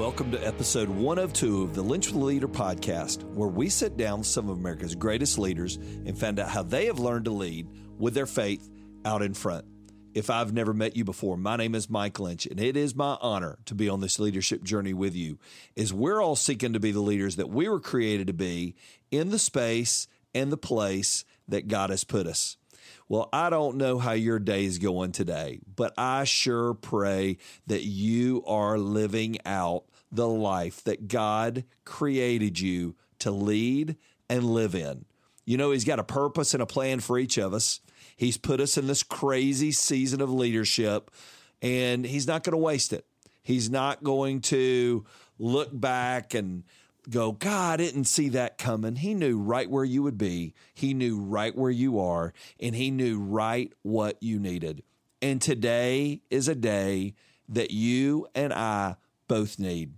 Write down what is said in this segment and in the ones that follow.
Welcome to episode 102 of the Lynch with a Leader podcast, where we sit down with some of America's greatest leaders and find out how they have learned to lead with their faith out in front. If I've never met you before, my name is Mike Lynch, and it is my honor to be on this leadership journey with you. As we're all seeking to be the leaders that we were created to be in the space and the place that God has put us. Well, I don't know how your day is going today, but I sure pray that you are living out the life that God created you to lead and live in. You know, He's got a purpose and a plan for each of us. He's put us in this crazy season of leadership, and He's not going to waste it. He's not going to look back and go, God, I didn't see that coming. He knew right where you would be. He knew right where you are, and he knew right what you needed. And today is a day that you and I both need.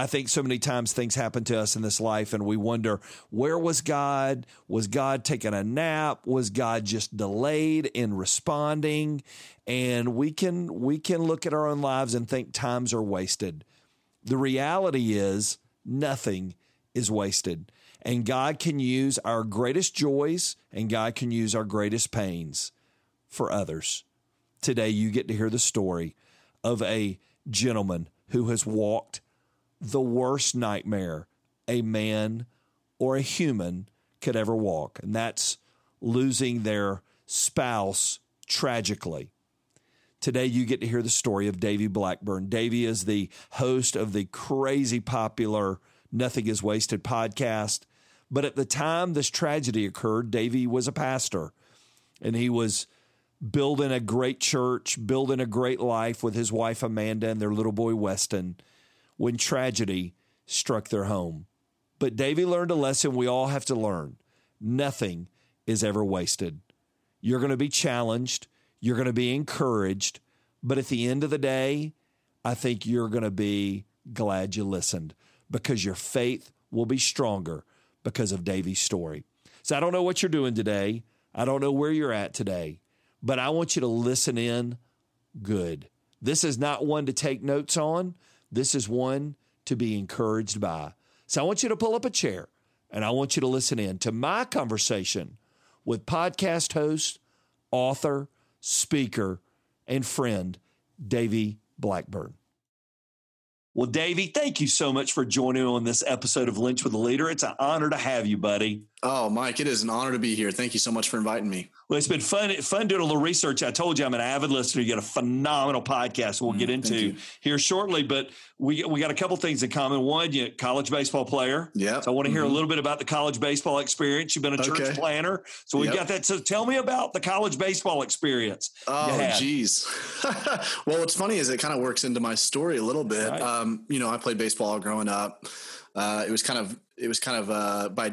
I think so many times things happen to us in this life and we wonder, where was God? Was God taking a nap? Was God just delayed in responding? And we can we can look at our own lives and think times are wasted. The reality is nothing is wasted. And God can use our greatest joys and God can use our greatest pains for others. Today, you get to hear the story of a gentleman who has walked the worst nightmare a man or a human could ever walk, and that's losing their spouse tragically. Today, you get to hear the story of Davey Blackburn. Davey is the host of the crazy popular Nothing is Wasted podcast. But at the time this tragedy occurred, Davey was a pastor and he was building a great church, building a great life with his wife Amanda and their little boy Weston when tragedy struck their home. But Davey learned a lesson we all have to learn nothing is ever wasted. You're going to be challenged, you're going to be encouraged, but at the end of the day, I think you're going to be glad you listened because your faith will be stronger because of Davey's story. So I don't know what you're doing today. I don't know where you're at today, but I want you to listen in good. This is not one to take notes on. This is one to be encouraged by. So I want you to pull up a chair and I want you to listen in to my conversation with podcast host, author, speaker, and friend, Davey Blackburn. Well, Davey, thank you so much for joining on this episode of Lynch with a Leader. It's an honor to have you, buddy. Oh, Mike, it is an honor to be here. Thank you so much for inviting me. Well, it's been fun, fun doing a little research. I told you I'm an avid listener. You got a phenomenal podcast we'll mm, get into here shortly, but we we got a couple things in common. One, you college baseball player. Yeah. So I want to hear mm-hmm. a little bit about the college baseball experience. You've been a church okay. planter. So we've yep. got that. So tell me about the college baseball experience. Oh, geez. well, what's funny is it kind of works into my story a little bit. Right. Um, you know, I played baseball growing up. Uh, it was kind of it was kind of uh, by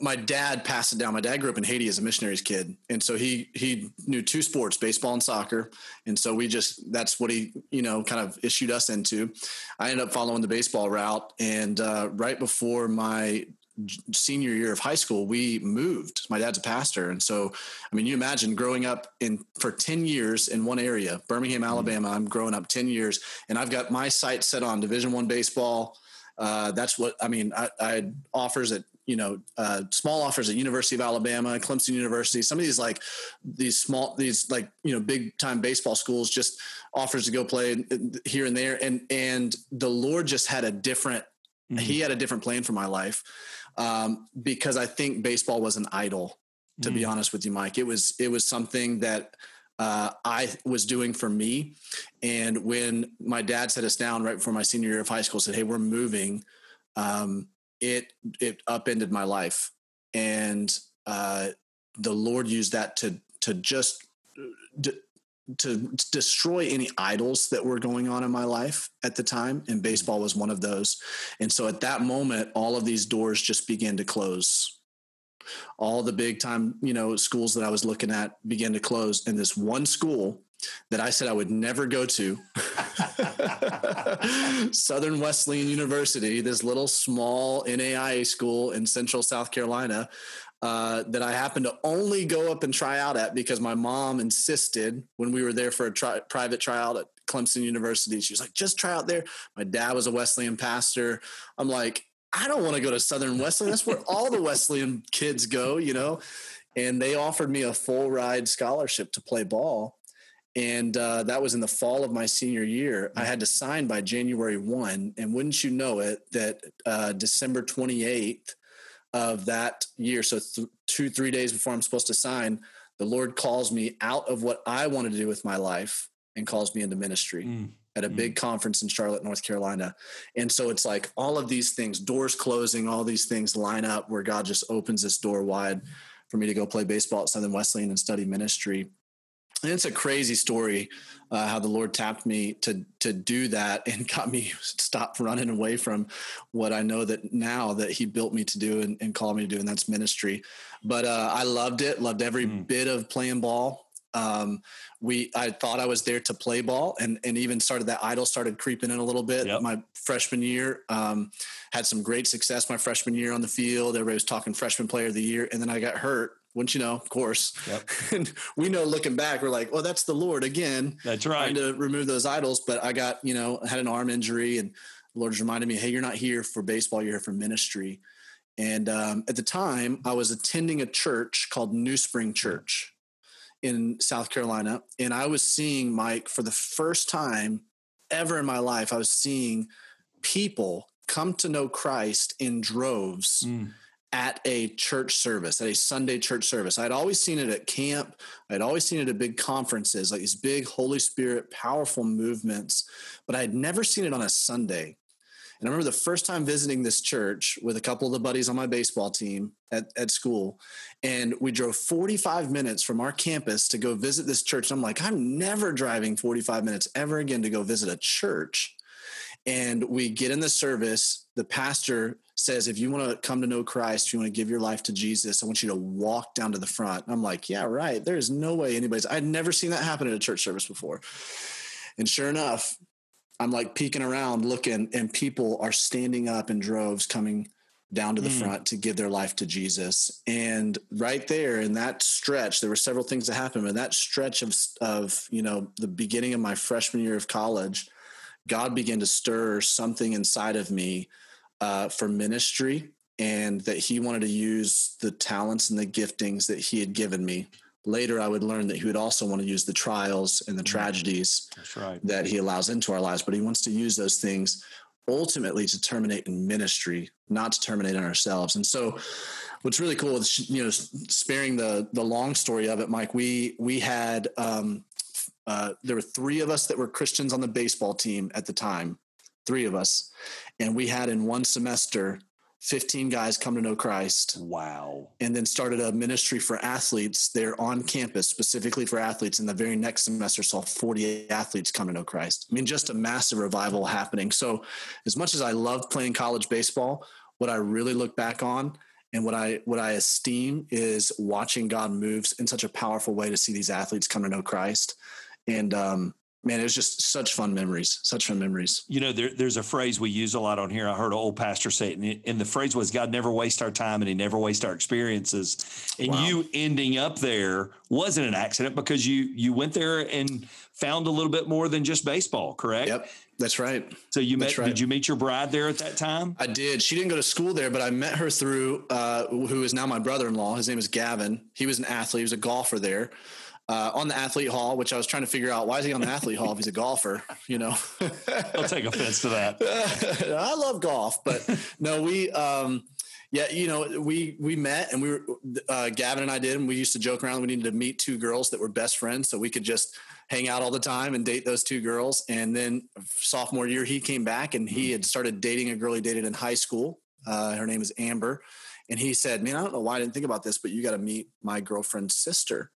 my dad passed it down. My dad grew up in Haiti as a missionary's kid, and so he he knew two sports, baseball and soccer, and so we just that's what he you know kind of issued us into. I ended up following the baseball route, and uh, right before my senior year of high school, we moved. My dad's a pastor, and so I mean, you imagine growing up in for ten years in one area, Birmingham, mm-hmm. Alabama. I'm growing up ten years, and I've got my sights set on Division One baseball. Uh, that's what I mean. I, I had offers at you know uh, small offers at University of Alabama, Clemson University, some of these like these small these like you know big time baseball schools just offers to go play here and there, and and the Lord just had a different mm-hmm. he had a different plan for my life um, because I think baseball was an idol. To mm-hmm. be mm. honest with you, Mike, it was it was something that uh, I was doing for me. And when my dad set us down right before my senior year of high school, said, "Hey, we're moving," um, it it upended my life, and uh, the Lord used that to to just d- to destroy any idols that were going on in my life at the time and baseball was one of those. And so at that moment all of these doors just began to close. All the big time, you know, schools that I was looking at began to close. And this one school that I said I would never go to, Southern Wesleyan University, this little small NAIA school in central South Carolina, uh, that I happened to only go up and try out at because my mom insisted when we were there for a tri- private tryout at Clemson University. She was like, just try out there. My dad was a Wesleyan pastor. I'm like, I don't want to go to Southern Wesleyan. That's where all the Wesleyan kids go, you know? And they offered me a full ride scholarship to play ball. And uh, that was in the fall of my senior year. I had to sign by January 1. And wouldn't you know it, that uh, December 28th of that year, so th- two, three days before I'm supposed to sign, the Lord calls me out of what I wanted to do with my life and calls me into ministry mm. at a mm. big conference in Charlotte, North Carolina. And so it's like all of these things, doors closing, all these things line up where God just opens this door wide for me to go play baseball at Southern Wesleyan and study ministry. And it's a crazy story uh, how the Lord tapped me to to do that and got me stop running away from what I know that now that He built me to do and, and called me to do, and that's ministry. But uh, I loved it, loved every mm. bit of playing ball. Um, we I thought I was there to play ball, and and even started that idol started creeping in a little bit. Yep. My freshman year, um, had some great success my freshman year on the field. Everybody was talking freshman player of the year, and then I got hurt. Wouldn't you know? Of course. Yep. and we know looking back, we're like, well, that's the Lord again. That's right. Trying to remove those idols, but I got you know had an arm injury, and the Lord reminded me, hey, you're not here for baseball, you're here for ministry. And um, at the time, I was attending a church called New Spring Church in South Carolina, and I was seeing Mike for the first time ever in my life. I was seeing people come to know Christ in droves. Mm. At a church service, at a Sunday church service. I'd always seen it at camp. I'd always seen it at big conferences, like these big Holy Spirit, powerful movements, but I had never seen it on a Sunday. And I remember the first time visiting this church with a couple of the buddies on my baseball team at, at school. And we drove 45 minutes from our campus to go visit this church. And I'm like, I'm never driving 45 minutes ever again to go visit a church. And we get in the service. The pastor says, if you want to come to know Christ, if you want to give your life to Jesus, I want you to walk down to the front. And I'm like, yeah, right. There's no way anybody's, I'd never seen that happen at a church service before. And sure enough, I'm like peeking around looking, and people are standing up in droves coming down to the mm. front to give their life to Jesus. And right there in that stretch, there were several things that happened. In that stretch of of you know the beginning of my freshman year of college, God began to stir something inside of me uh, for ministry, and that He wanted to use the talents and the giftings that He had given me later I would learn that he would also want to use the trials and the mm-hmm. tragedies right. that he allows into our lives, but he wants to use those things ultimately to terminate in ministry, not to terminate in ourselves. And so what's really cool is, you know, sparing the, the long story of it, Mike, we, we had, um, uh, there were three of us that were Christians on the baseball team at the time, three of us. And we had in one semester 15 guys come to know Christ. Wow. And then started a ministry for athletes there on campus, specifically for athletes. And the very next semester saw 48 athletes come to know Christ. I mean, just a massive revival happening. So, as much as I love playing college baseball, what I really look back on and what I what I esteem is watching God moves in such a powerful way to see these athletes come to know Christ. And um, man, it was just such fun memories, such fun memories. You know, there, there's a phrase we use a lot on here. I heard an old pastor say it, and, and the phrase was, "God never wastes our time, and He never wastes our experiences." And wow. you ending up there wasn't an accident because you you went there and found a little bit more than just baseball. Correct? Yep. That's right. So you met? Right. Did you meet your bride there at that time? I did. She didn't go to school there, but I met her through uh, who is now my brother-in-law. His name is Gavin. He was an athlete. He was a golfer there uh, on the athlete hall, which I was trying to figure out why is he on the athlete hall if he's a golfer, you know? I'll take offense to that. I love golf, but no, we, um, yeah, you know, we we met and we were uh, Gavin and I did, and we used to joke around. We needed to meet two girls that were best friends, so we could just hang out all the time and date those two girls. And then sophomore year, he came back and he had started dating a girl he dated in high school. Uh, her name is Amber, and he said, "Man, I don't know why I didn't think about this, but you got to meet my girlfriend's sister."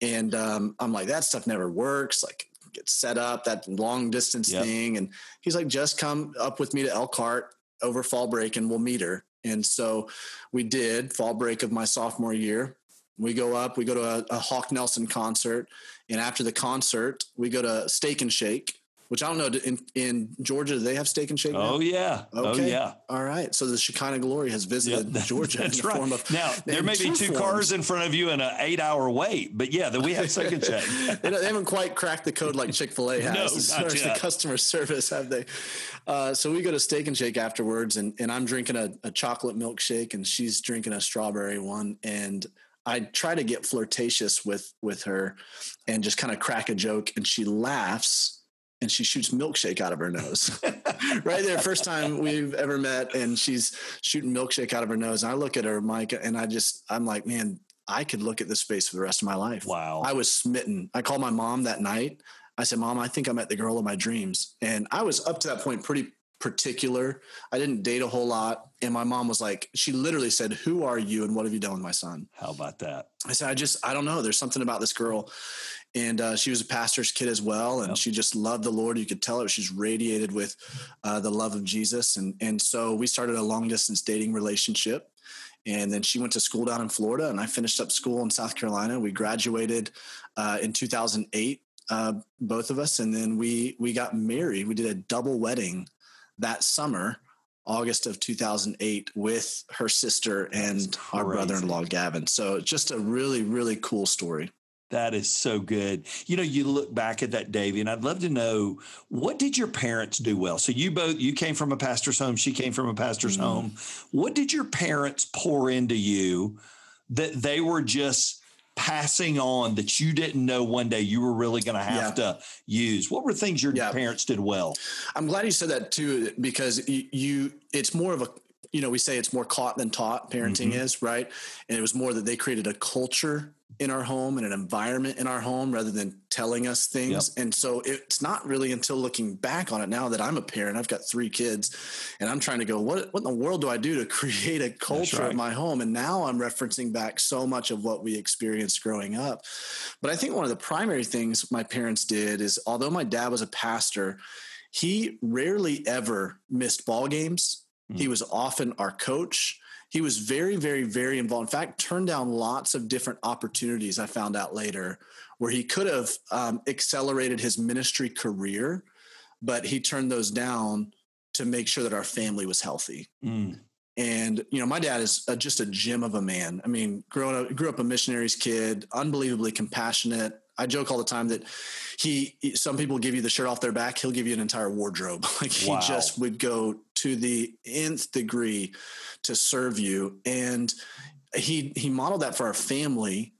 And um, I'm like, that stuff never works. Like, get set up that long distance yep. thing. And he's like, just come up with me to Elkhart over fall break and we'll meet her. And so we did fall break of my sophomore year. We go up, we go to a, a Hawk Nelson concert. And after the concert, we go to Steak and Shake which I don't know in, in Georgia, do they have steak and shake? Now? Oh yeah. Oh, okay. Oh yeah. All right. So the Shekinah glory has visited yep, Georgia that's right. Form of, now there may be two forms. cars in front of you and an eight hour wait, but yeah, that we have steak and shake. they, they, haven't quite cracked the code like Chick fil A has no, as far as the customer service, have they? Uh, so we go to steak and shake afterwards and, and I'm drinking a, a chocolate milkshake and she's drinking a strawberry one. And I try to get flirtatious with with her and just kind of crack a joke and she laughs and she shoots milkshake out of her nose. Right there first time we've ever met and she's shooting milkshake out of her nose. And i look at her mike and i just i'm like man i could look at this space for the rest of my life. Wow. I was smitten. I called my mom that night. I said mom i think i met the girl of my dreams. And i was up to that point pretty particular i didn't date a whole lot and my mom was like she literally said who are you and what have you done with my son how about that i said i just i don't know there's something about this girl and uh, she was a pastor's kid as well, and yep. she just loved the Lord. You could tell it; she's radiated with uh, the love of Jesus, and and so we started a long distance dating relationship. And then she went to school down in Florida, and I finished up school in South Carolina. We graduated uh, in 2008, uh, both of us, and then we we got married. We did a double wedding that summer. August of 2008 with her sister and our brother-in-law Gavin. So just a really really cool story. That is so good. You know, you look back at that, Davey, and I'd love to know what did your parents do well? So you both you came from a pastor's home, she came from a pastor's mm-hmm. home. What did your parents pour into you that they were just passing on that you didn't know one day you were really going to have yeah. to use? What were things your yeah. parents did well? I'm glad you said that too, because you, you it's more of a you know we say it's more caught than taught parenting mm-hmm. is right and it was more that they created a culture in our home and an environment in our home rather than telling us things. Yep. And so it's not really until looking back on it now that I'm a parent, I've got three kids and I'm trying to go, what, what in the world do I do to create a culture right. of my home? And now I'm referencing back so much of what we experienced growing up. But I think one of the primary things my parents did is although my dad was a pastor, he rarely ever missed ball games. Mm. He was often our coach he was very, very, very involved. In fact, turned down lots of different opportunities. I found out later where he could have um, accelerated his ministry career, but he turned those down to make sure that our family was healthy. Mm. And you know, my dad is a, just a gem of a man. I mean, growing up, grew up a missionary's kid, unbelievably compassionate. I joke all the time that he, some people give you the shirt off their back, he'll give you an entire wardrobe. Like he wow. just would go to the nth degree to serve you. And he he modeled that for our family,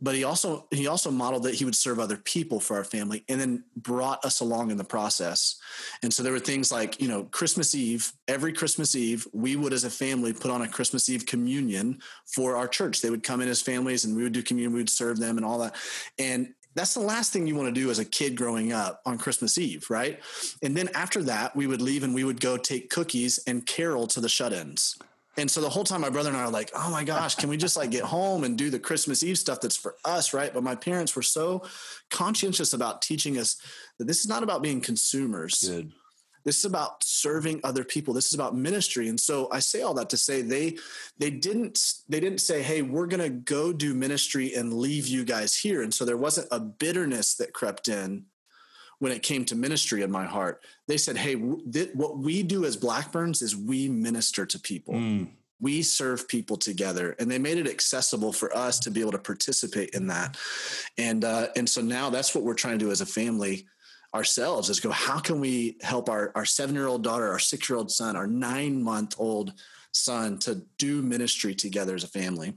but he also he also modeled that he would serve other people for our family and then brought us along in the process. And so there were things like, you know, Christmas Eve, every Christmas Eve, we would as a family put on a Christmas Eve communion for our church. They would come in as families and we would do communion, we would serve them and all that. And that's the last thing you want to do as a kid growing up on Christmas Eve, right? And then after that, we would leave and we would go take cookies and carol to the shut ins. And so the whole time my brother and I are like, oh my gosh, can we just like get home and do the Christmas Eve stuff that's for us, right? But my parents were so conscientious about teaching us that this is not about being consumers. Good. This is about serving other people. This is about ministry. And so I say all that to say they they didn't they didn't say, "Hey, we're going to go do ministry and leave you guys here." And so there wasn't a bitterness that crept in when it came to ministry in my heart. They said, "Hey, th- what we do as Blackburns is we minister to people." Mm we serve people together and they made it accessible for us to be able to participate in that and uh, and so now that's what we're trying to do as a family ourselves is go, how can we help our, our seven year old daughter, our six year old son, our nine month old son to do ministry together as a family?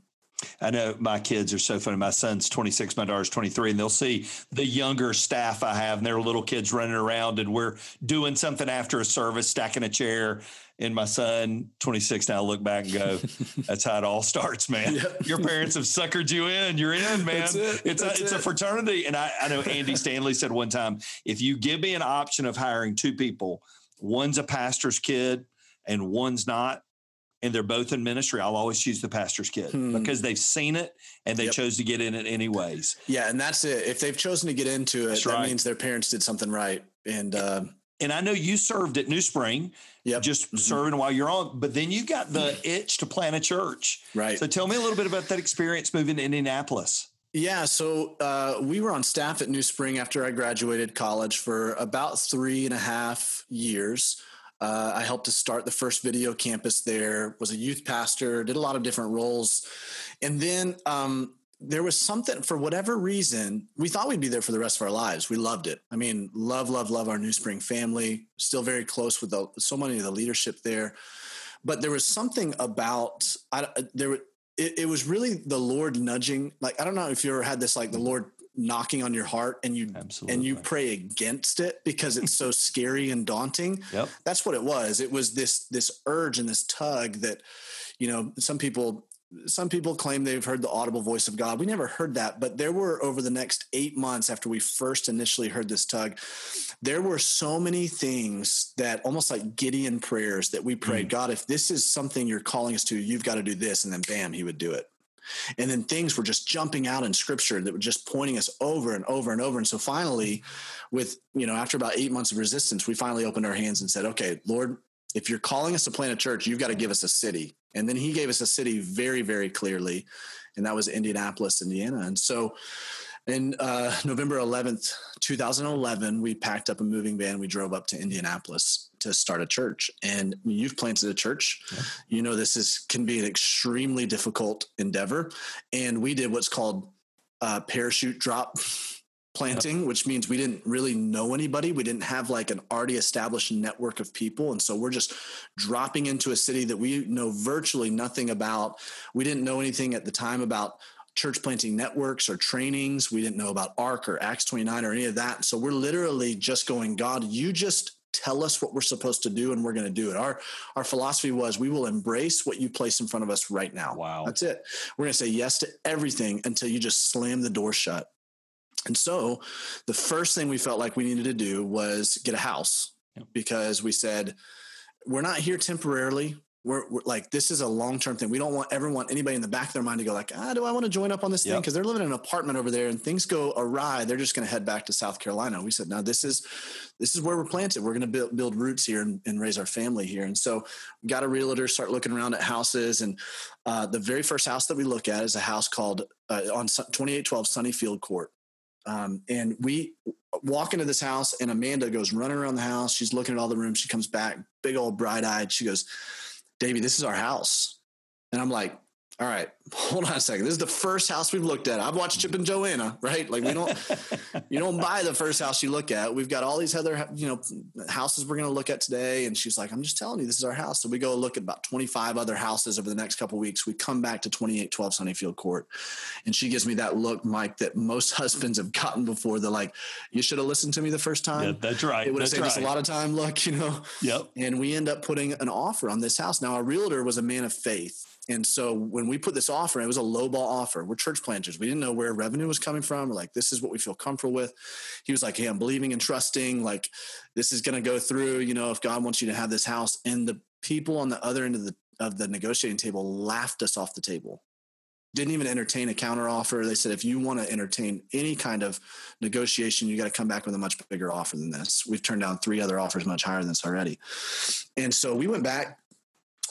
I know my kids are so funny. My son's 26, my daughter's 23, and they'll see the younger staff I have, and their little kids running around, and we're doing something after a service, stacking a chair, and my son, 26 now, look back and go, that's how it all starts, man. Yep. Your parents have suckered you in. You're in, man. It. It's, a, it's it. a fraternity. And I, I know Andy Stanley said one time, if you give me an option of hiring two people, one's a pastor's kid and one's not, and they're both in ministry, I'll always choose the pastor's kid hmm. because they've seen it and they yep. chose to get in it anyways. Yeah, and that's it. If they've chosen to get into it, that's that right. means their parents did something right. And uh, and I know you served at New Spring, yep. just mm-hmm. serving while you're on, but then you got the itch to plant a church. Right. So tell me a little bit about that experience moving to Indianapolis. Yeah, so uh, we were on staff at New Spring after I graduated college for about three and a half years. Uh, I helped to start the first video campus there, was a youth pastor, did a lot of different roles. And then um, there was something for whatever reason we thought we'd be there for the rest of our lives. We loved it. I mean love love love our new spring family. Still very close with the, so many of the leadership there. But there was something about I, there it, it was really the lord nudging like i don't know if you ever had this like the lord knocking on your heart and you Absolutely. and you pray against it because it's so scary and daunting yep. that's what it was it was this this urge and this tug that you know some people some people claim they've heard the audible voice of God. We never heard that, but there were over the next eight months after we first initially heard this tug, there were so many things that almost like Gideon prayers that we prayed, mm. God, if this is something you're calling us to, you've got to do this. And then bam, he would do it. And then things were just jumping out in scripture that were just pointing us over and over and over. And so finally, with, you know, after about eight months of resistance, we finally opened our hands and said, okay, Lord, if you're calling us to plant a church, you've got to give us a city. And then he gave us a city very, very clearly, and that was Indianapolis, Indiana. And so in uh, November 11th, 2011, we packed up a moving van. We drove up to Indianapolis to start a church. And you've planted a church. Yeah. You know, this is can be an extremely difficult endeavor. And we did what's called uh, parachute drop planting, which means we didn't really know anybody. We didn't have like an already established network of people. And so we're just dropping into a city that we know virtually nothing about. We didn't know anything at the time about church planting networks or trainings. We didn't know about ARC or Acts 29 or any of that. So we're literally just going, God, you just tell us what we're supposed to do and we're going to do it. Our our philosophy was we will embrace what you place in front of us right now. Wow. That's it. We're going to say yes to everything until you just slam the door shut. And so the first thing we felt like we needed to do was get a house because we said, we're not here temporarily. We're, we're like, this is a long term thing. We don't want ever want anybody in the back of their mind to go like, ah, do I want to join up on this yep. thing? Because they're living in an apartment over there and things go awry. They're just going to head back to South Carolina. We said, no, this is this is where we're planted. We're going to build, build roots here and, and, raise our family here. And so we got a realtor, start looking around at houses. And uh, the very first house that we look at is a house called uh, on 2812 Sunnyfield Court. Um, and we walk into this house, and Amanda goes running around the house. She's looking at all the rooms. She comes back, big old bright eyed. She goes, Davey, this is our house. And I'm like, all right, hold on a second. This is the first house we've looked at. I've watched Chip and Joanna, right? Like we don't, you don't buy the first house you look at. We've got all these other, you know, houses we're going to look at today. And she's like, I'm just telling you, this is our house. So we go look at about 25 other houses over the next couple weeks. We come back to 2812 Sunnyfield Court, and she gives me that look, Mike, that most husbands have gotten before. They're like, you should have listened to me the first time. Yeah, that's right. It would have saved right. us a lot of time. Look, you know. Yep. And we end up putting an offer on this house. Now, our realtor was a man of faith and so when we put this offer, it was a low ball offer. We're church planters. We didn't know where revenue was coming from. We're like, this is what we feel comfortable with. He was like, Hey, I'm believing and trusting. Like this is going to go through, you know, if God wants you to have this house. And the people on the other end of the, of the negotiating table laughed us off the table. Didn't even entertain a counter offer. They said, if you want to entertain any kind of negotiation, you got to come back with a much bigger offer than this. We've turned down three other offers much higher than this already. And so we went back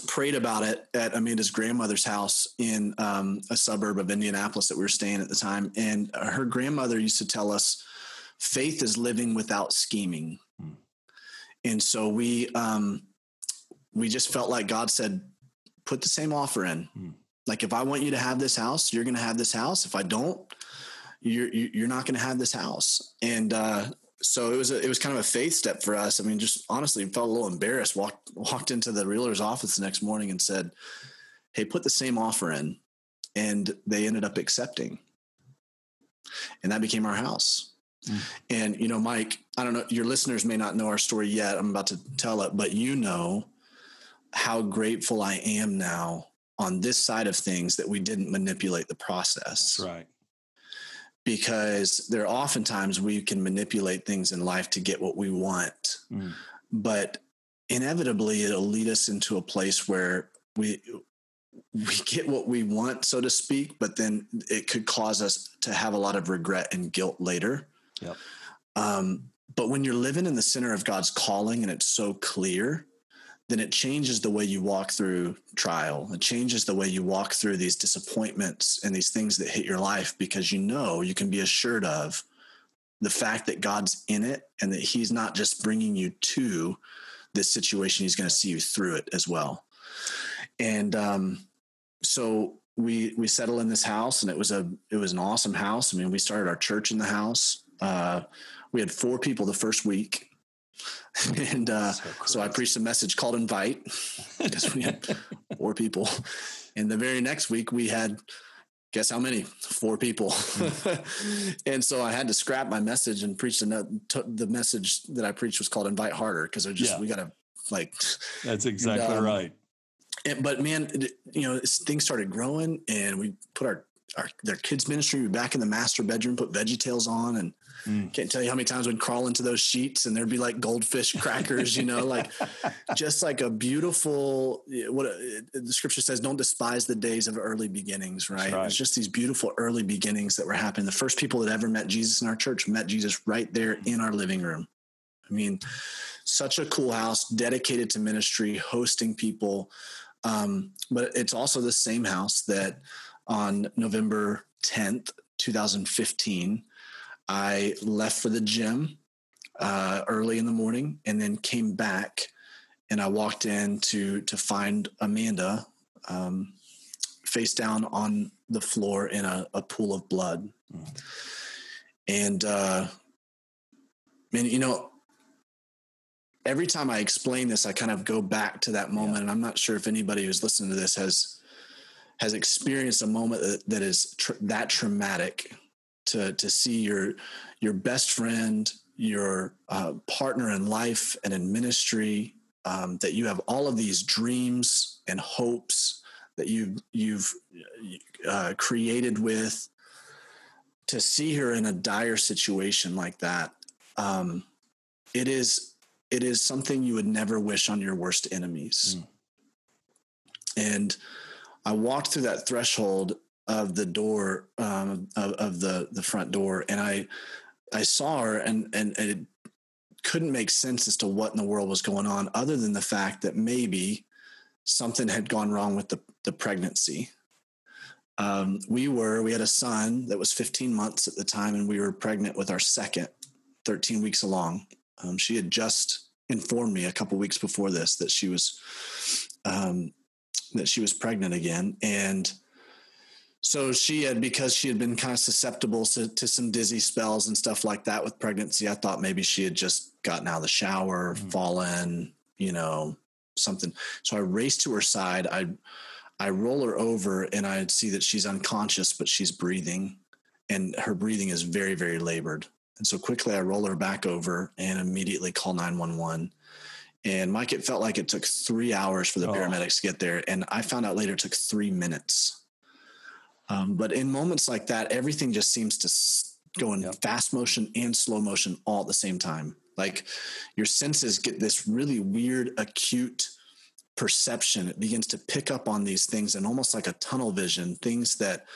prayed about it at Amanda's grandmother's house in um, a suburb of Indianapolis that we were staying at the time. And her grandmother used to tell us, faith is living without scheming. Hmm. And so we, um, we just felt like God said, put the same offer in. Hmm. Like, if I want you to have this house, you're going to have this house. If I don't, you're, you're not going to have this house. And, uh, so it was a, it was kind of a faith step for us. I mean, just honestly, felt a little embarrassed. Walked walked into the realtor's office the next morning and said, "Hey, put the same offer in," and they ended up accepting, and that became our house. Mm. And you know, Mike, I don't know, your listeners may not know our story yet. I'm about to tell it, but you know how grateful I am now on this side of things that we didn't manipulate the process. That's right because there are oftentimes we can manipulate things in life to get what we want mm. but inevitably it'll lead us into a place where we we get what we want so to speak but then it could cause us to have a lot of regret and guilt later yep. um, but when you're living in the center of God's calling and it's so clear, then it changes the way you walk through trial. It changes the way you walk through these disappointments and these things that hit your life because you know you can be assured of the fact that God's in it and that He's not just bringing you to this situation, He's going to see you through it as well. And um, so we we settle in this house, and it was a it was an awesome house. I mean, we started our church in the house. Uh, we had four people the first week and uh, so, so, I preached a message called Invite because we had four people. And the very next week we had, guess how many? Four people. and so I had to scrap my message and preach another, the message that I preached was called Invite Harder because I just, yeah. we got to like. That's exactly and, um, right. And, but man, you know, things started growing and we put our, our their kids ministry back in the master bedroom, put Veggie Tales on and Mm. Can't tell you how many times we'd crawl into those sheets and there'd be like goldfish crackers, you know, like just like a beautiful, what the scripture says, don't despise the days of early beginnings, right? right? It's just these beautiful early beginnings that were happening. The first people that ever met Jesus in our church met Jesus right there in our living room. I mean, such a cool house dedicated to ministry, hosting people. Um, but it's also the same house that on November 10th, 2015, I left for the gym uh, early in the morning and then came back and I walked in to to find Amanda um, face down on the floor in a, a pool of blood. Mm. And uh, man, you know, every time I explain this, I kind of go back to that moment, yeah. and I'm not sure if anybody who's listening to this has has experienced a moment that, that is tr- that traumatic to to see your your best friend, your uh, partner in life and in ministry, um, that you have all of these dreams and hopes that you you've uh, created with. To see her in a dire situation like that, um, it is it is something you would never wish on your worst enemies. Mm. And I walked through that threshold of the door um, of, of, the the front door, and I I saw her, and, and it couldn't make sense as to what in the world was going on, other than the fact that maybe something had gone wrong with the the pregnancy. Um, we were we had a son that was 15 months at the time, and we were pregnant with our second, 13 weeks along. Um, she had just informed me a couple weeks before this that she was um, that she was pregnant again, and so she had because she had been kind of susceptible to, to, some dizzy spells and stuff like that with pregnancy i thought maybe she had just gotten out of the shower mm-hmm. fallen you know something. So i raced to her side. I i roll her over and i see that she's unconscious but she's breathing. And her breathing is very very labored. And so quickly i roll her back over and immediately call 911 and mike it felt like it took three hours for the oh. paramedics to get there and i found out later it took three minutes um, but in moments like that, everything just seems to go in yep. fast motion and slow motion all at the same time. Like your senses get this really weird, acute perception. It begins to pick up on these things and almost like a tunnel vision, things that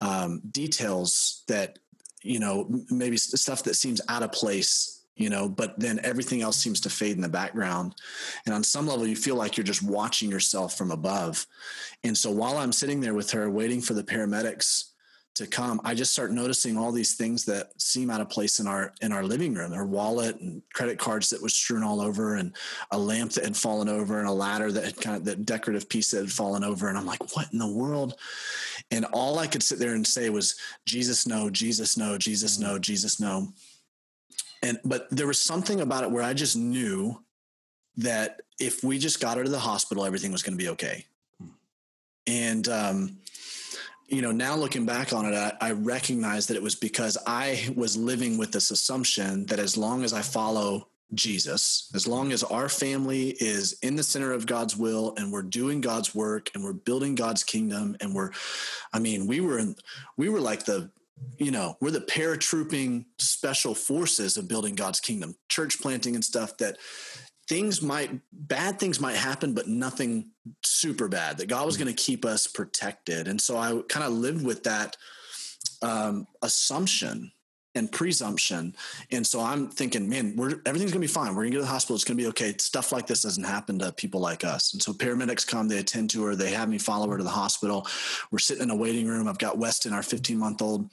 um, details that, you know, maybe stuff that seems out of place you know, but then everything else seems to fade in the background. And on some level, you feel like you're just watching yourself from above. And so while I'm sitting there with her, waiting for the paramedics to come, I just start noticing all these things that seem out of place in our in our living room. Her wallet and credit cards that was strewn all over, and a lamp that had fallen over, and a ladder that had kind of that decorative piece that had fallen over. And I'm like, what in the world? And all I could sit there and say was, Jesus, no, Jesus, no, Jesus, no, mm-hmm. Jesus, no and but there was something about it where I just knew that if we just got her to the hospital, everything was going to be okay. And um, you know, now looking back on it, I, I recognize that it was because I was living with this assumption that as long as I follow Jesus, as long as our family is in the center of God's will and we're doing God's work and we're building God's kingdom and we're, I mean, we were in, we were like the you know, we're the paratrooping special forces of building God's kingdom, church planting and stuff that things might, bad things might happen, but nothing super bad, that God was going to keep us protected. And so I kind of lived with that um, assumption. and presumption. And so I'm thinking, man, we're everything's gonna be fine. We're gonna go to the hospital. It's gonna be okay. Stuff like this doesn't happen to people like us. And so paramedics come, they attend to her, they have me follow her to the hospital. We're sitting in a waiting room. I've got Weston, our 15 month old,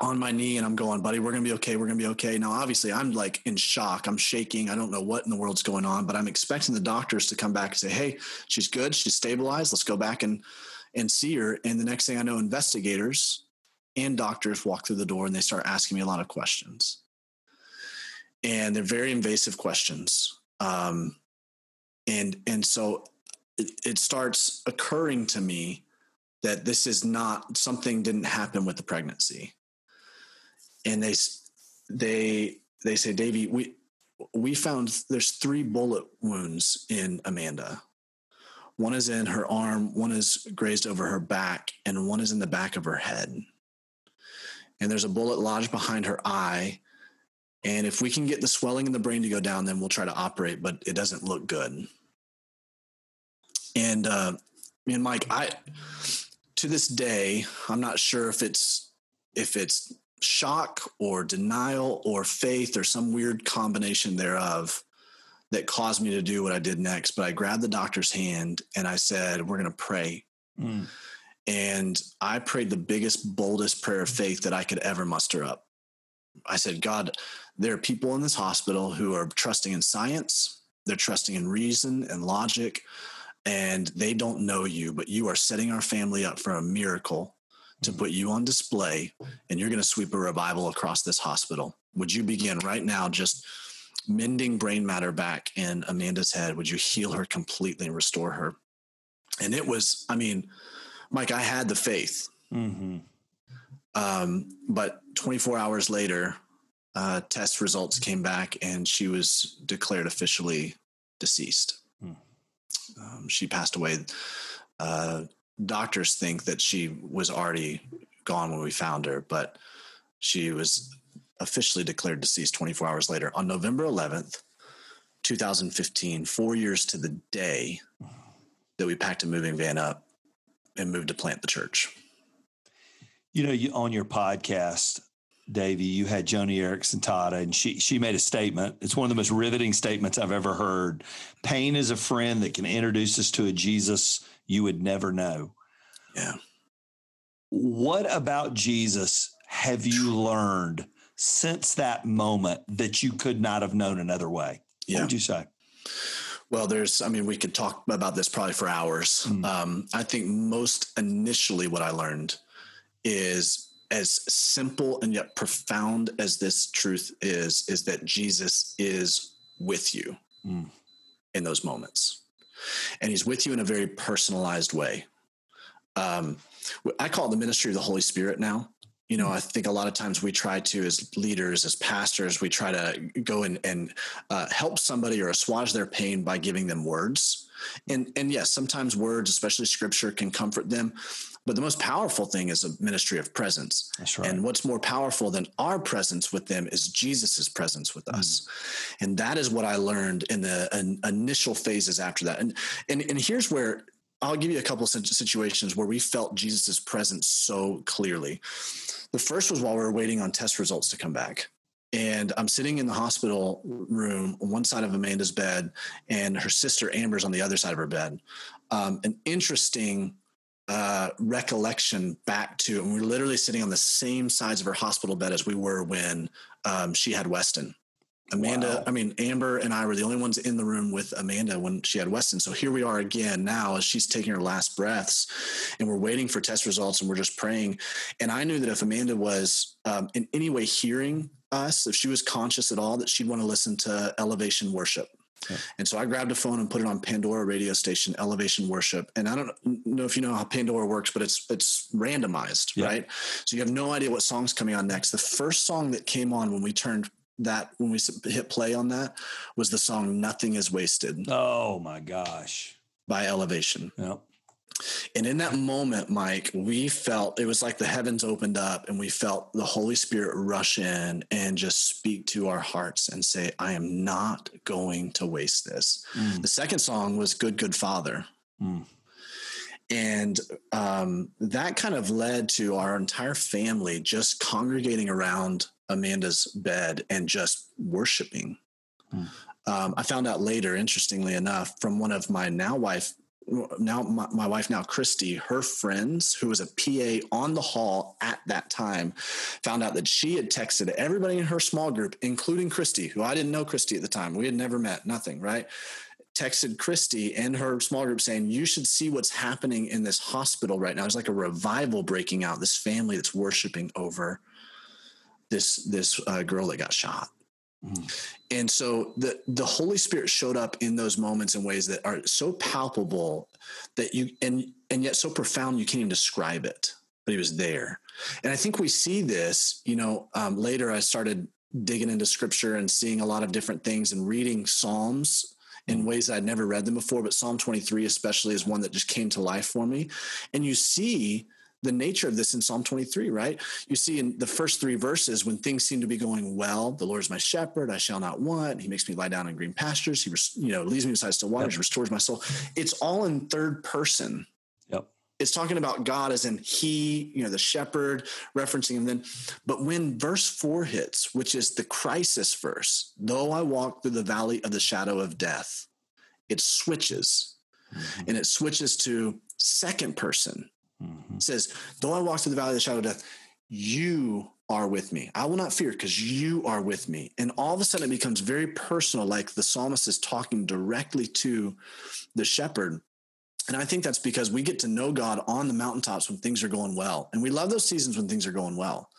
on my knee and I'm going, buddy, we're going to be okay. We're going to be okay. Now, obviously, I'm like in shock. I'm shaking. I don't know what in the world's going on, but I'm expecting the doctors to come back and say, hey, she's good. She's stabilized. Let's go back and, and see her. And the next thing I know, investigators and doctors walk through the door and they start asking me a lot of questions. And they're very invasive questions. Um, and, and so it, it starts occurring to me that this is not something didn't happen with the pregnancy and they they they say, Davey, we we found there's three bullet wounds in Amanda. One is in her arm, one is grazed over her back, and one is in the back of her head. And there's a bullet lodged behind her eye. And if we can get the swelling in the brain to go down, then we'll try to operate, but it doesn't look good. And uh, and Mike, I to this day, I'm not sure if it's if it's shock or denial or faith or some weird combination thereof that caused me to do what I did next. But I grabbed the doctor's hand and I said, We're going to pray. Mm. And I prayed the biggest, boldest prayer of faith that I could ever muster up. I said, God, there are people in this hospital who are trusting in science, they're trusting in reason and logic, and they don't know you, but you are setting our family up for a miracle to put you on display and you're going to sweep a revival across this hospital. Would you begin right now just mending brain matter back in Amanda's head? Would you heal her completely and restore her? And it was, I mean, Mike, I had the faith. Mm-hmm. Um, but 24 hours later, uh, test results came back and she was declared officially deceased. Mm. Um, she passed away uh, doctors think that she was already gone when we found her, but she was officially declared deceased 24 hours later on November 11th, 2015, four years to the day that we packed a moving van up and moved to plant the church. You know, you, on your podcast, Davey, you had Joni Eareckson Tada, and she she made a statement. It's one of the most riveting statements I've ever heard. Pain is a friend that can introduce us to a Jesus you would never know. Yeah. What about Jesus have you learned since that moment that you could not have known another way? Yeah. What would you say? Well, there's, I mean, we could talk about this probably for hours. Mm. Um, I think most initially what I learned is as simple and yet profound as this truth is, is that Jesus is with you mm. in those moments. And he's with you in a very personalized way. Um, I call it the ministry of the Holy Spirit now. You know, I think a lot of times we try to, as leaders, as pastors, we try to go in and uh, help somebody or assuage their pain by giving them words. And and yes, sometimes words, especially scripture, can comfort them. But the most powerful thing is a ministry of presence. That's right. And what's more powerful than our presence with them is Jesus's presence with us. And that is what I learned in the in initial phases after that. And, and and here's where I'll give you a couple of situations where we felt Jesus's presence so clearly. The first was while we were waiting on test results to come back. And I'm sitting in the hospital room on one side of Amanda's bed, and her sister Amber's on the other side of her bed. Um, an interesting uh, recollection back to, and we're literally sitting on the same sides of her hospital bed as we were when um, she had Weston. Amanda, wow. I mean, Amber and I were the only ones in the room with Amanda when she had Weston. So here we are again now as she's taking her last breaths and we're waiting for test results and we're just praying. And I knew that if Amanda was um, in any way hearing us, if she was conscious at all, that she'd want to listen to elevation worship. And so I grabbed a phone and put it on Pandora radio station Elevation Worship. And I don't know if you know how Pandora works, but it's it's randomized, yeah. right? So you have no idea what song's coming on next. The first song that came on when we turned that when we hit play on that was the song Nothing is Wasted. Oh my gosh. By Elevation. Yep. And in that moment, Mike, we felt it was like the heavens opened up and we felt the Holy Spirit rush in and just speak to our hearts and say, I am not going to waste this. Mm. The second song was Good, Good Father. Mm. And um, that kind of led to our entire family just congregating around Amanda's bed and just worshiping. Hmm. Um, I found out later, interestingly enough, from one of my now wife, now my, my, wife now Christy, her friends who was a PA on the hall at that time, found out that she had texted everybody in her small group, including Christy, who I didn't know Christy at the time. We had never met, nothing, right? texted Christy and her small group saying, You should see what's happening in this hospital right now. it's like a revival breaking out, this family that's worshiping over this, this uh, girl that got shot. Mm. And so the the Holy Spirit showed up in those moments in ways that are so palpable that you and and yet so profound you can't even describe it. But he was there, and I think we see this. You know, um, later I started digging into Scripture and seeing a lot of different things and reading Psalms in ways I'd never read them before, but Psalm 23 especially is one that just came to life for me. And you see the nature of this in Psalm 23, right? You see in the first three verses when things seem to be going well, the Lord is my shepherd, I shall not want. He makes me lie down in green pastures. He, you know, leads me beside still waters, yep. restores my soul. It's all in third person Yep. it's talking about God as in he, you know, the shepherd, referencing him then. But when verse four hits, which is the crisis verse, though I walk through the valley of the shadow of death, it switches mm-hmm. and it switches to second person. Mm-hmm. It says, though I walk through the valley of the shadow of death, you are with me. I will not fear because you are with me. And all of a sudden it becomes very personal, like the psalmist is talking directly to the shepherd and I think that's because we get to know God on the mountaintops when things are going well. And we love those seasons when things are going well.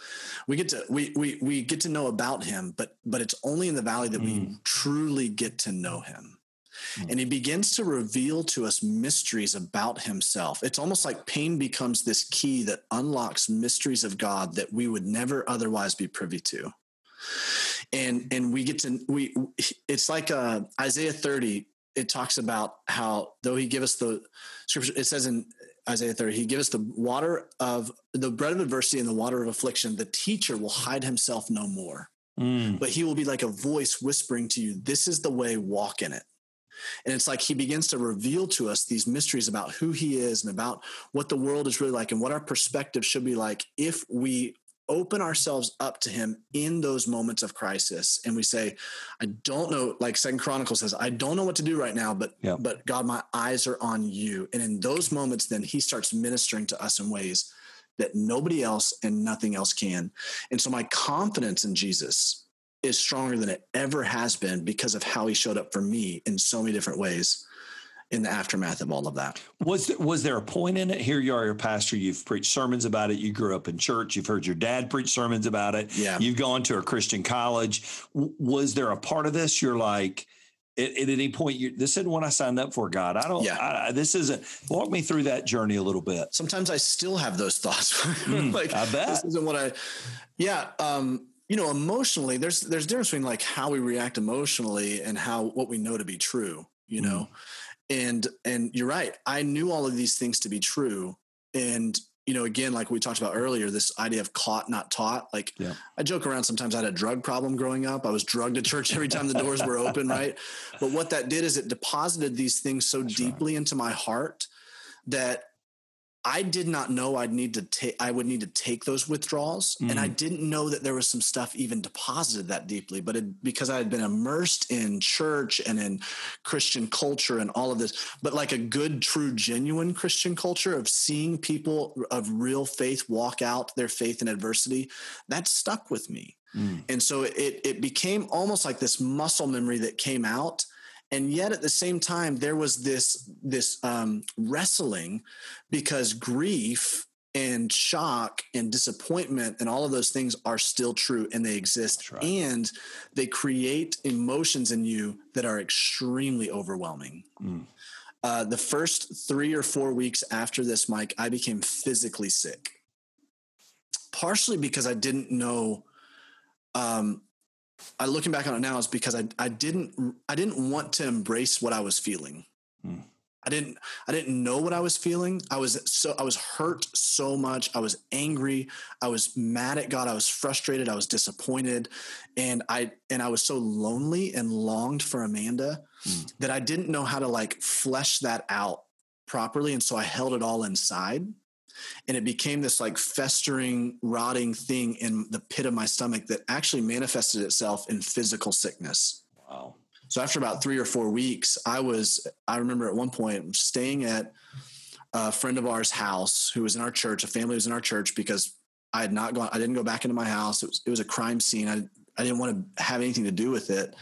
We get to we we we get to know about him, but but it's only in the valley that mm. we truly get to know him. And he begins to reveal to us mysteries about himself. It's almost like pain becomes this key that unlocks mysteries of God that we would never otherwise be privy to. And and we get to we it's like uh Isaiah 30 it talks about how though he give us the scripture, it says in Isaiah 30, he give us the water of the bread of adversity and the water of affliction. The teacher will hide himself no more, mm. but he will be like a voice whispering to you, this is the way, walk in it. And it's like he begins to reveal to us these mysteries about who he is and about what the world is really like and what our perspective should be like if we open ourselves up to him in those moments of crisis and we say i don't know like second chronicles says i don't know what to do right now but yeah. but god my eyes are on you and in those moments then he starts ministering to us in ways that nobody else and nothing else can and so my confidence in jesus is stronger than it ever has been because of how he showed up for me in so many different ways in the aftermath of all of that. Was there, was there a point in it? Here you are, your pastor. You've preached sermons about it. You grew up in church. You've heard your dad preach sermons about it. Yeah. You've gone to a Christian college. was there a part of this? You're like, at, at, any point, you, this isn't what I signed up for, God. I don't. Yeah. I, this isn't. Walk me through that journey a little bit. Sometimes I still have those thoughts. mm, like I bet this isn't what I. Yeah. Um, you know, emotionally, there's there's difference between like how we react emotionally and how what we know to be true. You know, mm and and you're right i knew all of these things to be true and you know again like we talked about earlier this idea of caught not taught like yeah. i joke around sometimes i had a drug problem growing up i was drugged to church every time the doors were open right but what that did is it deposited these things so That's deeply right. into my heart that I did not know I'd need to take I would need to take those withdrawals mm. and I mm. didn't know that there was some stuff even deposited that deeply but it, because I had been immersed in church and in Christian culture and all of this but like a good true genuine Christian culture of seeing people of real faith walk out their faith in adversity that stuck with me mm. and so it it became almost like this muscle memory that came out and yet at the same time there was this this um, wrestling because grief and shock and disappointment and all of those things are still true and they exist right. and they create emotions in you that are extremely overwhelming mm. uh, the first three or four weeks after this mike i became physically sick partially because i didn't know um, I looking back on it now is because I I didn't I didn't want to embrace what I was feeling. Hmm. I didn't I didn't know what I was feeling. I was so I was hurt so much. I was angry. I was mad at God. I was frustrated. I was disappointed. And I and I was so lonely and longed for Amanda hmm. that I didn't know how to like flesh that out properly and so I held it all inside. And it became this like festering, rotting thing in the pit of my stomach that actually manifested itself in physical sickness. Wow. So after about three or four weeks, I was, I remember at one point staying at a friend of ours' house who was in our church, a family was in our church because I had not gone, I didn't go back into my house. It was, it was a crime scene. I, I didn't want to have anything to do with it.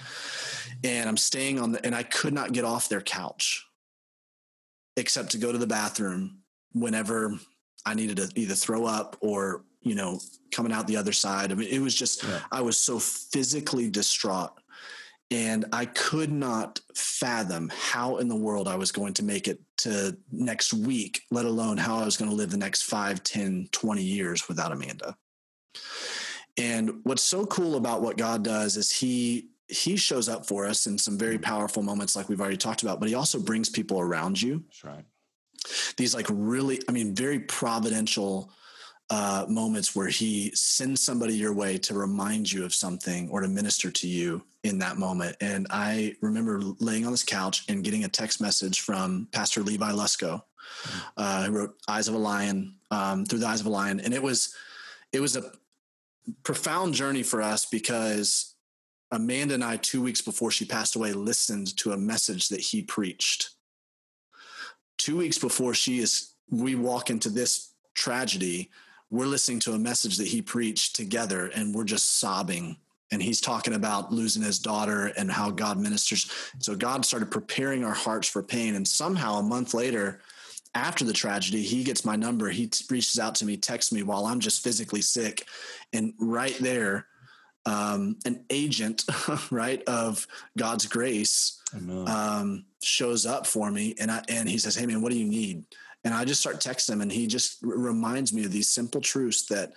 And I'm staying on the, and I could not get off their couch except to go to the bathroom whenever I needed to either throw up or, you know, coming out the other side. I mean, it was just, yeah. I was so physically distraught. And I could not fathom how in the world I was going to make it to next week, let alone how I was going to live the next 5, 10, 20 years without Amanda. And what's so cool about what God does is he he shows up for us in some very powerful moments like we've already talked about, but he also brings people around you. That's right. These like really, I mean, very providential uh, moments where he sends somebody your way to remind you of something or to minister to you in that moment. And I remember laying on this couch and getting a text message from Pastor Levi Lusko, mm-hmm. uh, who wrote "Eyes of a Lion" um, through the eyes of a lion, and it was it was a profound journey for us because Amanda and I, two weeks before she passed away, listened to a message that he preached. Two weeks before she is, we walk into this tragedy we're listening to a message that he preached together and we're just sobbing and he's talking about losing his daughter and how God ministers. So God started preparing our hearts for pain. And somehow a month later, after the tragedy, he gets my number. He t- reaches out to me, texts me while I'm just physically sick. And right there, um, an agent, right, of God's grace um, shows up for me. And I, and he says, Hey man, what do you need? And I just start texting him and he just r- reminds me of these simple truths that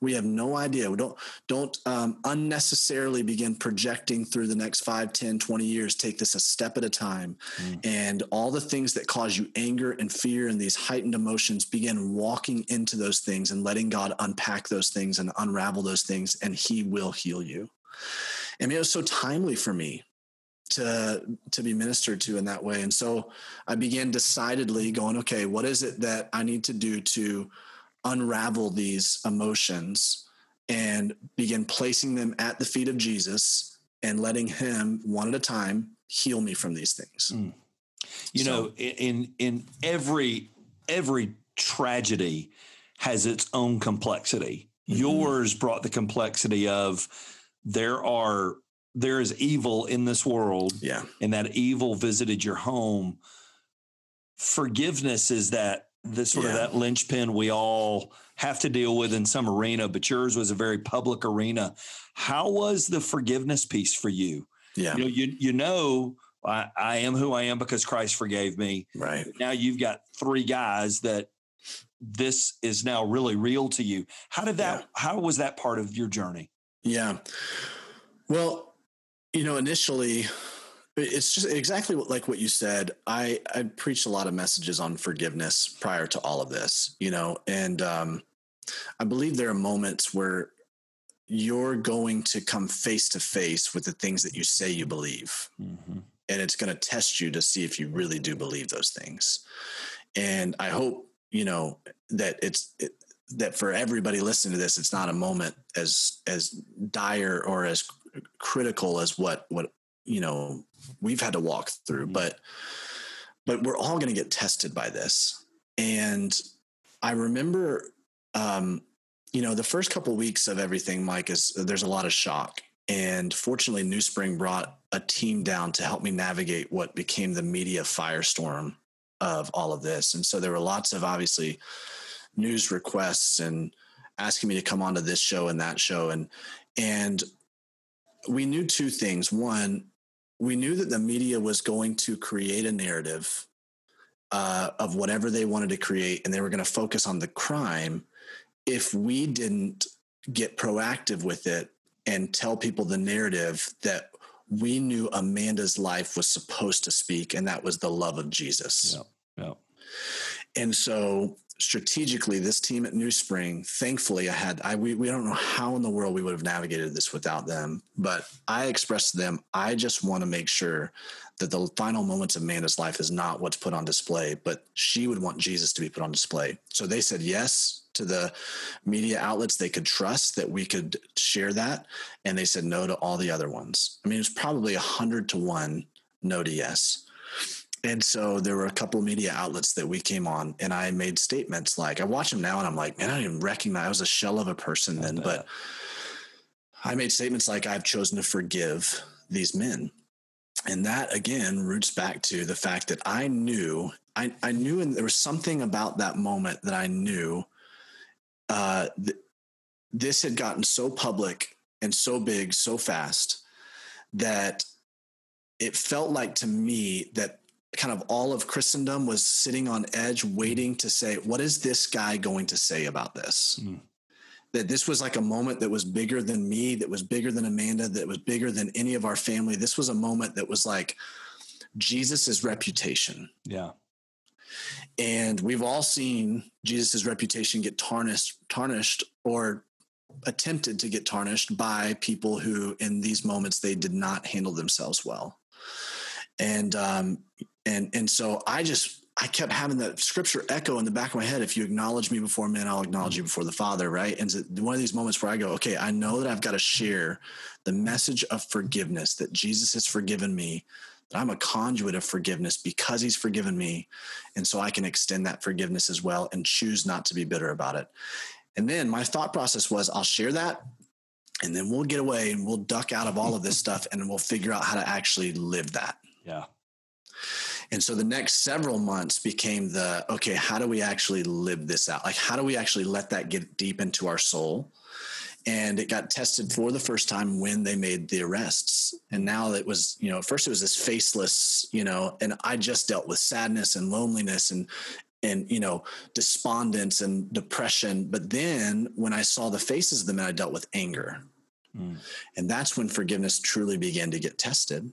we have no idea. We don't, don't um, unnecessarily begin projecting through the next 5, 10, 20 years. Take this a step at a time. Mm. And all the things that cause you anger and fear and these heightened emotions, begin walking into those things and letting God unpack those things and unravel those things, and he will heal you. Mean, it was so timely for me to to be ministered to in that way and so i began decidedly going okay what is it that i need to do to unravel these emotions and begin placing them at the feet of jesus and letting him one at a time heal me from these things mm. you so, know in in every every tragedy has its own complexity mm-hmm. yours brought the complexity of there are there is evil in this world yeah. and that evil visited your home. Forgiveness is that the sort yeah. of that linchpin we all have to deal with in some arena but yours was a very public arena. How was the forgiveness piece for you? Yeah. You know you, you know I, I am who i am because christ forgave me. Right. Now you've got three guys that this is now really real to you. How did that yeah. how was that part of your journey? Yeah. Well you know, initially, it's just exactly like what you said. I I preached a lot of messages on forgiveness prior to all of this, you know, and um, I believe there are moments where you're going to come face to face with the things that you say you believe. Mm-hmm. And it's going to test you to see if you really do believe those things. And I hope, you know, that it's, it, that for everybody listening to this, it's not a moment as, as dire or as critical as what what you know we've had to walk through mm-hmm. but but we're all going to get tested by this. And i remember um you know the first couple weeks of everything mike is there's a lot of shock. And fortunately new spring brought a team down to help me navigate what became the media firestorm of all of this. And so there were lots of obviously news requests and asking me to come onto this show and that show. And and we knew two things. One, we knew that the media was going to create a narrative uh, of whatever they wanted to create, and they were going to focus on the crime. If we didn't get proactive with it and tell people the narrative that we knew Amanda's life was supposed to speak, and that was the love of Jesus. Yeah. yeah. And so strategically this team at New Spring, thankfully I had I we, we don't know how in the world we would have navigated this without them, but I expressed to them, I just want to make sure that the final moments of Amanda's life is not what's put on display, but she would want Jesus to be put on display. So they said yes to the media outlets they could trust that we could share that. And they said no to all the other ones. I mean, it was probably a hundred to one no to yes. And so there were a couple of media outlets that we came on, and I made statements like, I watch them now and I'm like, man, I don't even recognize I was a shell of a person then. But I made statements like, I've chosen to forgive these men. And that again roots back to the fact that I knew, I, I knew, and there was something about that moment that I knew uh, th- this had gotten so public and so big so fast that it felt like to me that kind of all of Christendom was sitting on edge, waiting to say, what is this guy going to say about this? Mm. That this was like a moment that was bigger than me, that was bigger than Amanda, that was bigger than any of our family. This was a moment that was like Jesus's reputation. Yeah. And we've all seen Jesus's reputation get tarnished, tarnished or attempted to get tarnished by people who in these moments they did not handle themselves well and um, and and so I just I kept having that scripture echo in the back of my head. If you acknowledge me before men, I'll acknowledge you before the Father, right? And one of these moments where I go, okay, I know that I've got to share the message of forgiveness that Jesus has forgiven me, that I'm a conduit of forgiveness because he's forgiven me. And so I can extend that forgiveness as well and choose not to be bitter about it. And then my thought process was I'll share that and then we'll get away and we'll duck out of all of this stuff and we'll figure out how to actually live that. Yeah. And so the next several months became the okay, how do we actually live this out? Like, how do we actually let that get deep into our soul? And it got tested for the first time when they made the arrests. And now it was, you know, first it was this faceless, you know, and I just dealt with sadness and loneliness and, and you know despondence and depression but then when i saw the faces of them i dealt with anger mm. and that's when forgiveness truly began to get tested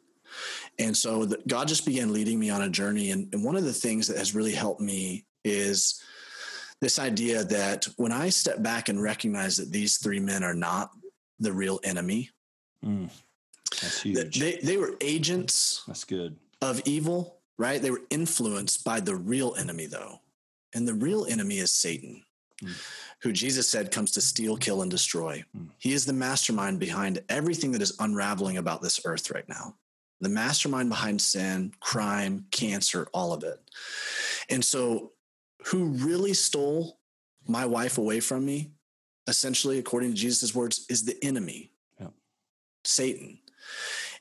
and so the, God just began leading me on a journey. And, and one of the things that has really helped me is this idea that when I step back and recognize that these three men are not the real enemy, mm, that's huge. They, they were agents. That's good. Of evil, right? They were influenced by the real enemy, though. And the real enemy is Satan, mm. who Jesus said comes to steal, kill, and destroy. Mm. He is the mastermind behind everything that is unraveling about this earth right now the mastermind behind sin, crime, cancer, all of it. And so, who really stole my wife away from me, essentially, according to Jesus' words, is the enemy, Satan.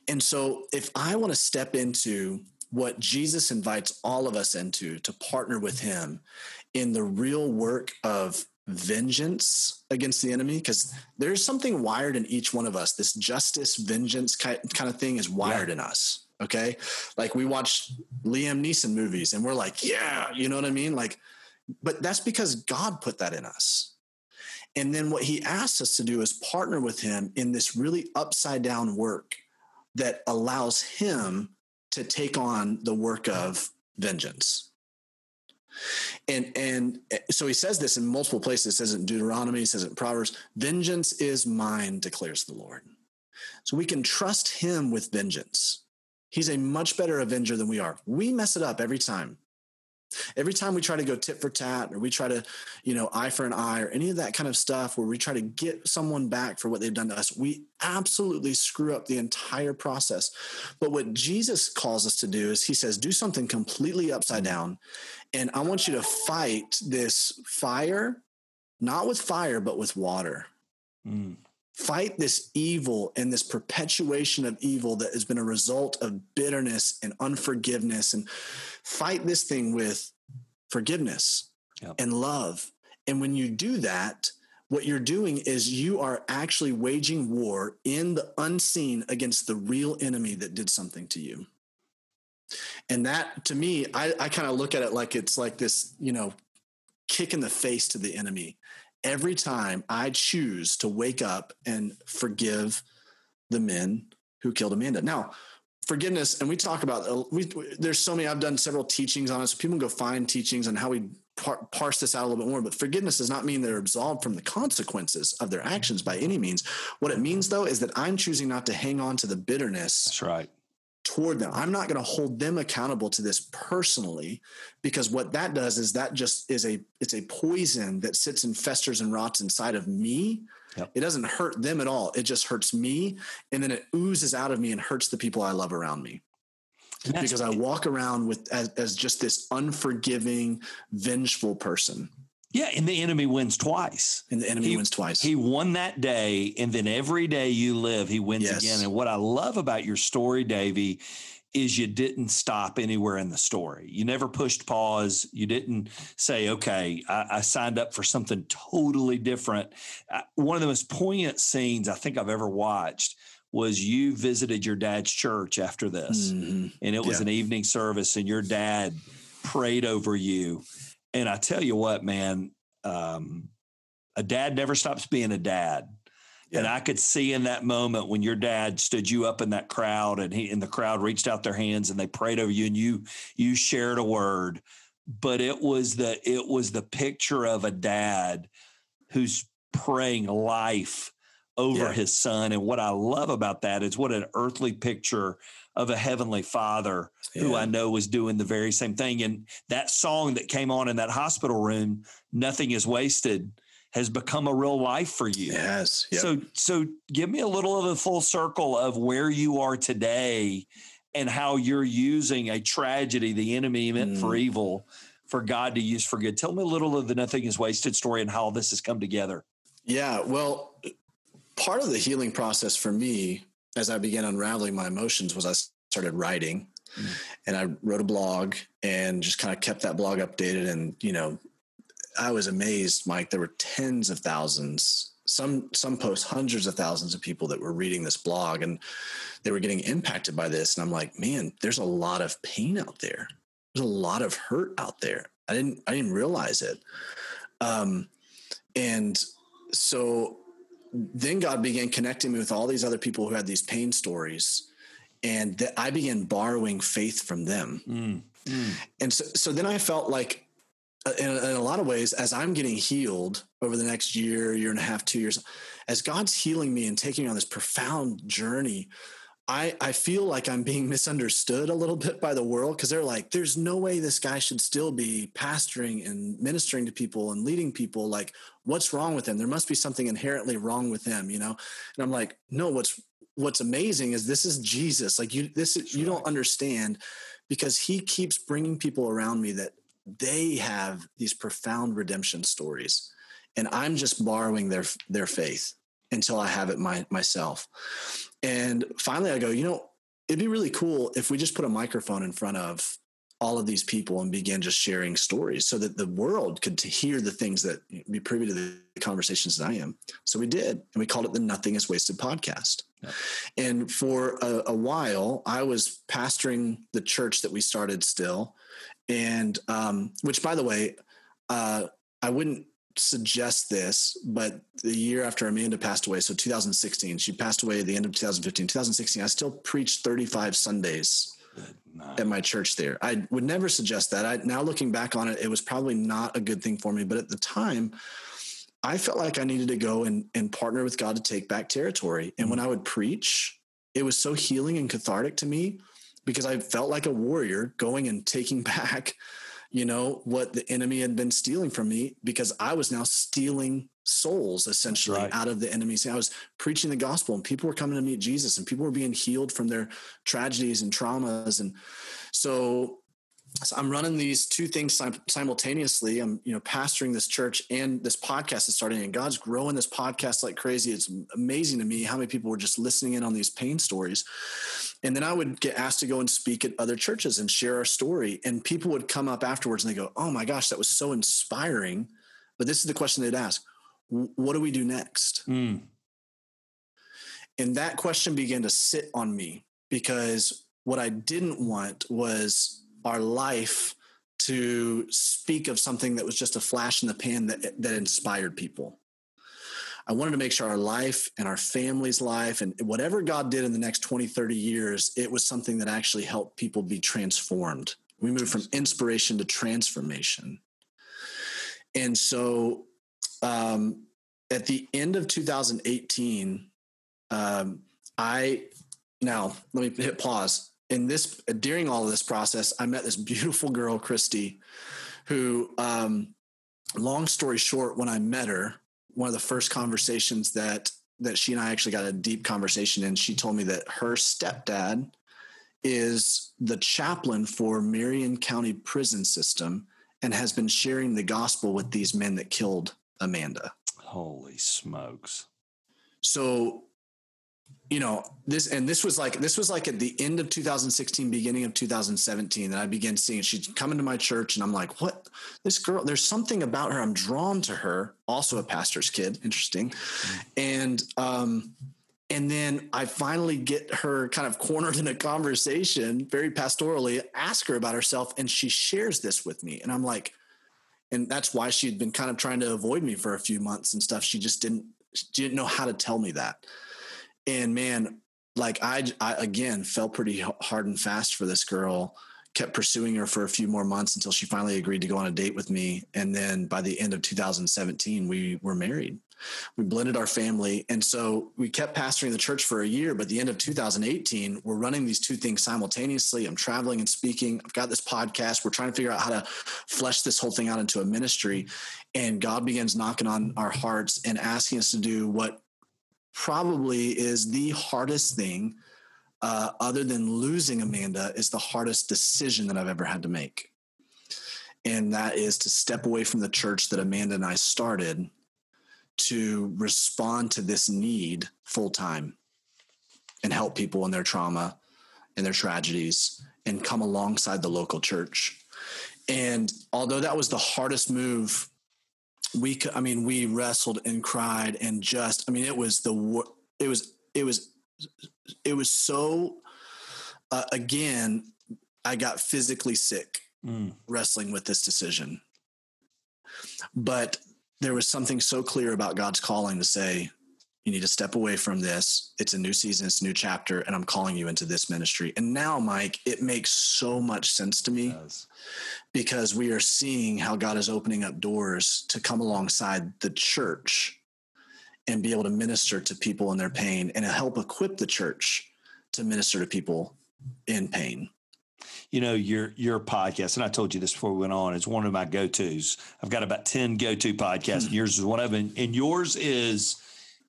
And so, if I want to step into what Jesus invites all of us into to partner with him in the real work of vengeance against the enemy because there's something wired in each one of us. This justice vengeance kind of thing is wired yeah. in us okay? Like we watch liam neeson movies and we're like yeah you know what i mean? Like but that's because god put that in us. And then what he asks us to do is partner with him in this really upside down work that allows him to take on the work of vengeance and and eh, so he says this in multiple places. He says it in Deuteronomy, he says it in Proverbs. Vengeance is mine, declares the Lord. So we can trust him with vengeance. He's a much better avenger than we are. We mess it up every time. Every time we try to go tit for tat or we try to, you know, eye for an eye or any of that kind of stuff where we try to get someone back for what they've done to us, we absolutely screw up the entire process. But what Jesus calls us to do is he says, do something completely upside down. And I want you to fight this fire, not with fire, but with water. Mm fight this evil and this perpetuation of evil that has been a result of bitterness and unforgiveness and fight this thing with forgiveness yep. and love. And when you do that what you're doing is you are actually waging war in the unseen against the real enemy that did something to you. And that to me i, I kind of look at it like it's like this you know kick in the face to the enemy every time I choose to wake up and forgive the men who killed Amanda. Now, forgiveness, and we talk about uh, we, there's so many. I've done several teachings on it, so people can go find teachings on how we par- parse this out a little bit more. But forgiveness does not mean they're absolved from the consequences of their actions by any means. What it means, though, is that I'm choosing not to hang on to the bitterness. That's right. Toward them. I'm not going to hold them accountable to this personally because what that does is that just is a it's a poison that sits and festers and rots inside of me. Yep. It doesn't hurt them at all. It just hurts me and then it oozes out of me and hurts the people I love around me because I walk around with as, as just this unforgiving, vengeful person. Yeah, and the enemy wins twice. And the enemy he, wins twice. He won that day, and then every day you live, he wins yes. again. And what I love about your story, Davey, is you didn't stop anywhere in the story. You never pushed pause. You didn't say, okay, I, I signed up for something totally different. Uh, one of the most poignant scenes I think I've ever watched was you visited your dad's church after this, mm-hmm. and it was yeah. an evening service, and your dad prayed over you. And I tell you what, man, um, a dad never stops being a dad. Yeah. And I could see in that moment when your dad stood you up in that crowd and he and the crowd reached out their hands and they prayed over you and you you shared a word. But it was the it was the picture of a dad who's praying life over yeah. his son. And what I love about that is what an earthly picture of a heavenly father yeah. who I know was doing the very same thing. And that song that came on in that hospital room, Nothing is Wasted, has become a real life for you. Yes. Yep. So so give me a little of a full circle of where you are today and how you're using a tragedy the enemy meant mm. for evil for God to use for good. Tell me a little of the nothing is wasted story and how this has come together. Yeah, well, part of the healing process for me as I began unraveling my emotions was I started writing mm. and I wrote a blog and just kind of kept that blog updated. And, you know, I was amazed, Mike, there were tens of thousands, some, some posts, hundreds of thousands of people that were reading this blog and they were getting impacted by this. And I'm like, man, there's a lot of pain out there. There's a lot of hurt out there. I didn't, I didn't realize it. Um, and so then God began connecting me with all these other people who had these pain stories, and that I began borrowing faith from them. Mm, mm. And so, so then I felt like, uh, in, in a lot of ways, as I'm getting healed over the next year, year and a half, two years, as God's healing me and taking me on this profound journey I, I feel like I'm being misunderstood a little bit by the world because they're like, there's no way this guy should still be pastoring and ministering to people and leading people. Like, what's wrong with him? There must be something inherently wrong with him, you know? And I'm like, no, what's what's amazing is this is Jesus. Like you this you don't understand because he keeps bringing people around me that they have these profound redemption stories and I'm just borrowing their their faith until I have it my, myself. And finally, I go, you know, it'd be really cool if we just put a microphone in front of all of these people and began just sharing stories so that the world could hear the things that be privy to the conversations that I am. So we did, and we called it the Nothing is Wasted podcast. Yeah. And for a, a, while, I was pastoring the church that we started still, and um, which, by the way, uh, I wouldn't suggest this, but the year after Amanda passed away, so 2016, she passed away at the end of 2015. 2016, I still preached 35 Sundays at my church there. I would never suggest that. I now looking back on it, it was probably not a good thing for me, but at the time, I felt like I needed to go and, and partner with God to take back territory. And mm-hmm. when I would preach, it was so healing and cathartic to me because I felt like a warrior going and taking back you know, what the enemy had been stealing from me because I was now stealing souls essentially right. out of the enemy's. I was preaching the gospel and people were coming to meet Jesus and people were being healed from their tragedies and traumas. And so so I'm running these two things simultaneously. I'm, you know, pastoring this church and this podcast is starting, and God's growing this podcast like crazy. It's amazing to me how many people were just listening in on these pain stories. And then I would get asked to go and speak at other churches and share our story, and people would come up afterwards and they go, "Oh my gosh, that was so inspiring." But this is the question they'd ask: What do we do next? Mm. And that question began to sit on me because what I didn't want was our life to speak of something that was just a flash in the pan that, that inspired people. I wanted to make sure our life and our family's life and whatever God did in the next 20, 30 years, it was something that actually helped people be transformed. We moved from inspiration to transformation. And so um, at the end of 2018, um, I now let me hit pause. In this during all of this process, I met this beautiful girl, Christy, who um, long story short, when I met her, one of the first conversations that that she and I actually got a deep conversation in, she told me that her stepdad is the chaplain for Marion County Prison System and has been sharing the gospel with these men that killed Amanda. Holy smokes. So you know this and this was like this was like at the end of 2016 beginning of 2017 that i began seeing she'd come into my church and i'm like what? This girl there's something about her. I'm drawn to her. Also a pastor's kid interesting. Mm-hmm. and um and then i finally get her kind of cornered in a conversation very pastorally ask her about herself and she shares this with me. And i'm like and that's why she'd been kind of trying to avoid me for a few months and stuff. She just didn't she didn't know how to tell me that and man, like I, I again fell pretty hard and fast for this girl. Kept pursuing her for a few more months until she finally agreed to go on a date with me. And then by the end of 2017, we were married. We blended our family. And so we kept pastoring the church for a year. But the end of 2018, we're running these two things simultaneously. I'm traveling and speaking. I've got this podcast. We're trying to figure out how to flesh this whole thing out into a ministry. And God begins knocking on our hearts and asking us to do what probably is the hardest thing, uh, other than losing Amanda, is the hardest decision that I've ever had to make. And that is to step away from the church that Amanda and I started to respond to this need full time and help people in their trauma and their tragedies and come alongside the local church. And although that was the hardest move we i mean we wrestled and cried and just i mean it was the it was it was it was so uh, again i got physically sick mm. wrestling with this decision but there was something so clear about god's calling to say you need to step away from this. It's a new season, it's a new chapter, and I'm calling you into this ministry. And now, Mike, it makes so much sense to me because we are seeing how God is opening up doors to come alongside the church and be able to minister to people in their pain and help equip the church to minister to people in pain you know your your podcast and i told you this before we went on is one of my go-to's i've got about 10 go-to podcasts and hmm. yours is one of them and yours is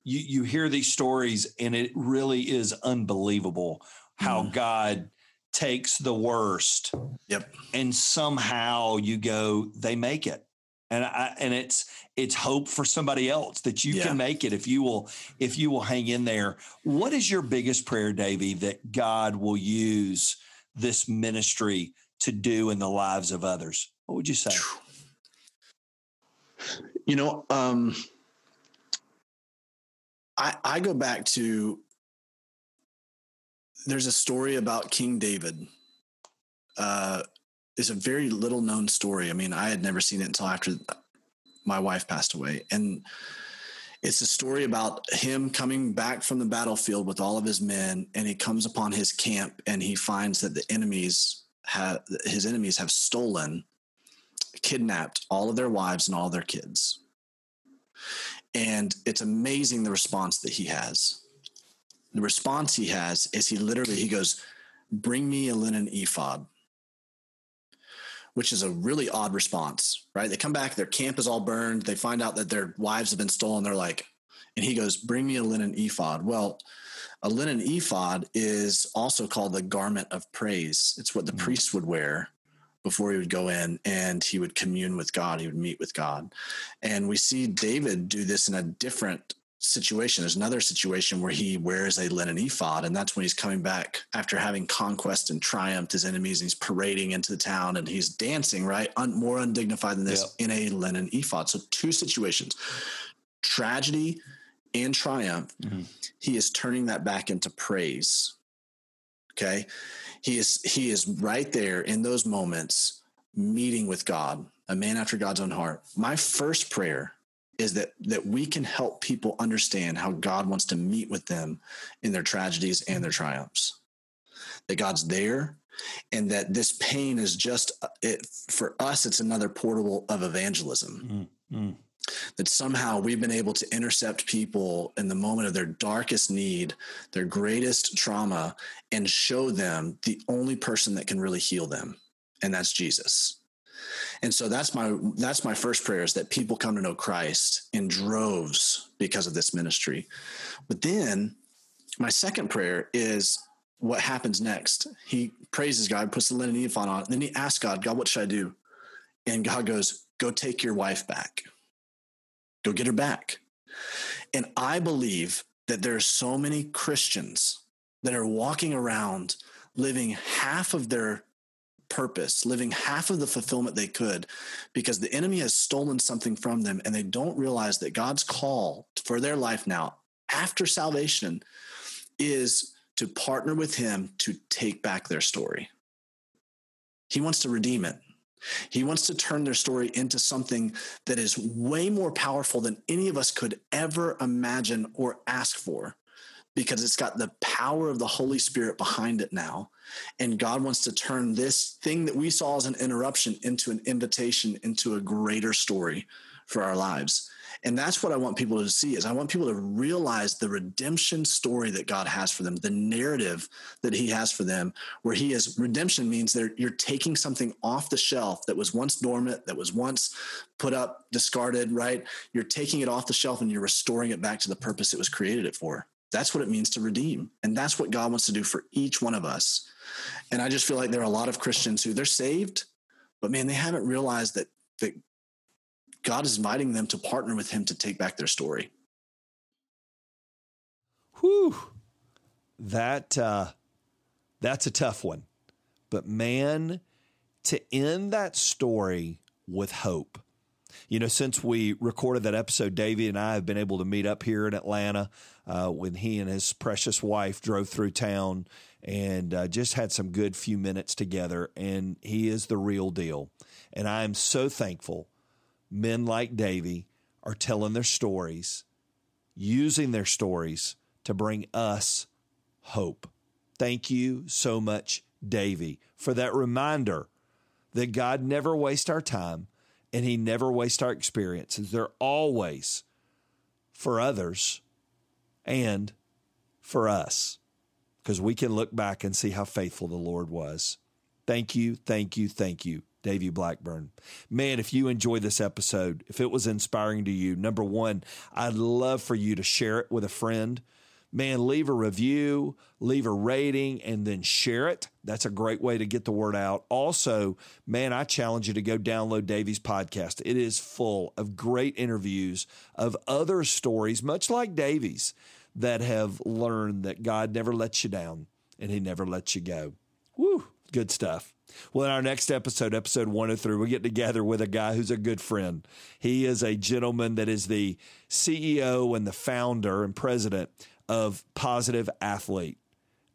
you you hear these stories and it really is unbelievable how mm. God takes the worst yep. and somehow you go they make it. And I, and it's it's hope for somebody else that you yeah. can make it if you will if you will hang in there. What is your biggest prayer Davey, that god will use this ministry to do in the lives of others? What would you say? You know um I, I go back to there's a story about King David. Uh, it's a very little known story. I mean, I had never seen it until after my wife passed away. And it's a story about him coming back from the battlefield with all of his men, and he comes upon his camp and he finds that the enemies have his enemies have stolen, kidnapped all of their wives and all their kids. And it's amazing the response that he has. The response he has is he literally he goes, "Bring me a linen ephod." Which is a really odd response, right? They come back, their camp is all burned, they find out that their wives have been stolen, they're like, and he goes, "Bring me a linen ephod." Well, a linen ephod is also called the garment of praise. It's what the mm-hmm. priest would wear before he would go in and he would commune with God, he would meet with God. And we see David do this in a different situation. There's another situation where he wears a linen ephod, and that's when he's coming back after having conquest and triumphed his enemies, and he's parading into the town and he's dancing, right? Un- more undignified than this yep. in a linen ephod. So, two situations tragedy and triumph. Mm-hmm. He is turning that back into praise. Okay. He is he is right there in those moments meeting with God, a man after God's own heart. My first prayer is that that we can help people understand how God wants to meet with them in their tragedies and their triumphs. that God's there, and that this pain is just it for us. It's another portal of evangelism. Mm-hmm. That somehow we've been able to intercept people in the moment of their darkest need, their greatest trauma, and show them the only person that can really heal them, and that's Jesus. And so that's my that's my first prayer is that people come to know Christ in droves because of this ministry. But then my second prayer is what happens next. He praises God, puts the linen ephod on, then he asks God, God, what should I do? And God goes, Go take your wife back. Go get her back. And I believe that there are so many Christians that are walking around living half of their purpose, living half of the fulfillment they could, because the enemy has stolen something from them and they don't realize that God's call for their life now after salvation is to partner with Him to take back their story. He wants to redeem it. He wants to turn their story into something that is way more powerful than any of us could ever imagine or ask for because it's got the power of the Holy Spirit behind it now. And God wants to turn this thing that we saw as an interruption into an invitation into a greater story for our lives. And that's what I want people to see is I want people to realize the redemption story that God has for them, the narrative that he has for them, where he is redemption means that you're taking something off the shelf that was once dormant, that was once put up, discarded, right? You're taking it off the shelf and you're restoring it back to the purpose it was created it for. That's what it means to redeem. And that's what God wants to do for each one of us. And I just feel like there are a lot of Christians who they're saved, but man, they haven't realized that that God is inviting them to partner with him to take back their story. Whew. That uh that's a tough one. But man, to end that story with hope. You know, since we recorded that episode, Davey and I have been able to meet up here in Atlanta uh, when he and his precious wife drove through town and uh, just had some good few minutes together. And he is the real deal. And I am so thankful men like Davey are telling their stories, using their stories to bring us hope. Thank you so much, Davey, for that reminder that God never wastes our time and he never wastes our experiences. They're always for others and for us because we can look back and see how faithful the Lord was. Thank you, thank you, thank you, Davey Blackburn. Man, if you enjoyed this episode, if it was inspiring to you, number one, I'd love for you to share it with a friend man, leave a review, leave a rating, and then share it. That's a great way to get the word out. Also, man, I challenge you to go download Davey's podcast. It is full of great interviews of other stories, much like Davey's, that have learned that God never lets you down and he never lets you go. Woo, good stuff. Well, in our next episode, episode 103, we get together with a guy who's a good friend. He is a gentleman that is the CEO and the founder and president of Positive Athlete.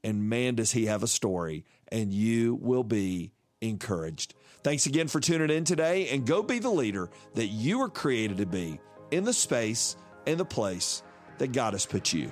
And man, does he have a story, and you will be encouraged. Thanks again for tuning in today, and go be the leader that you were created to be in the space and the place that God has put you.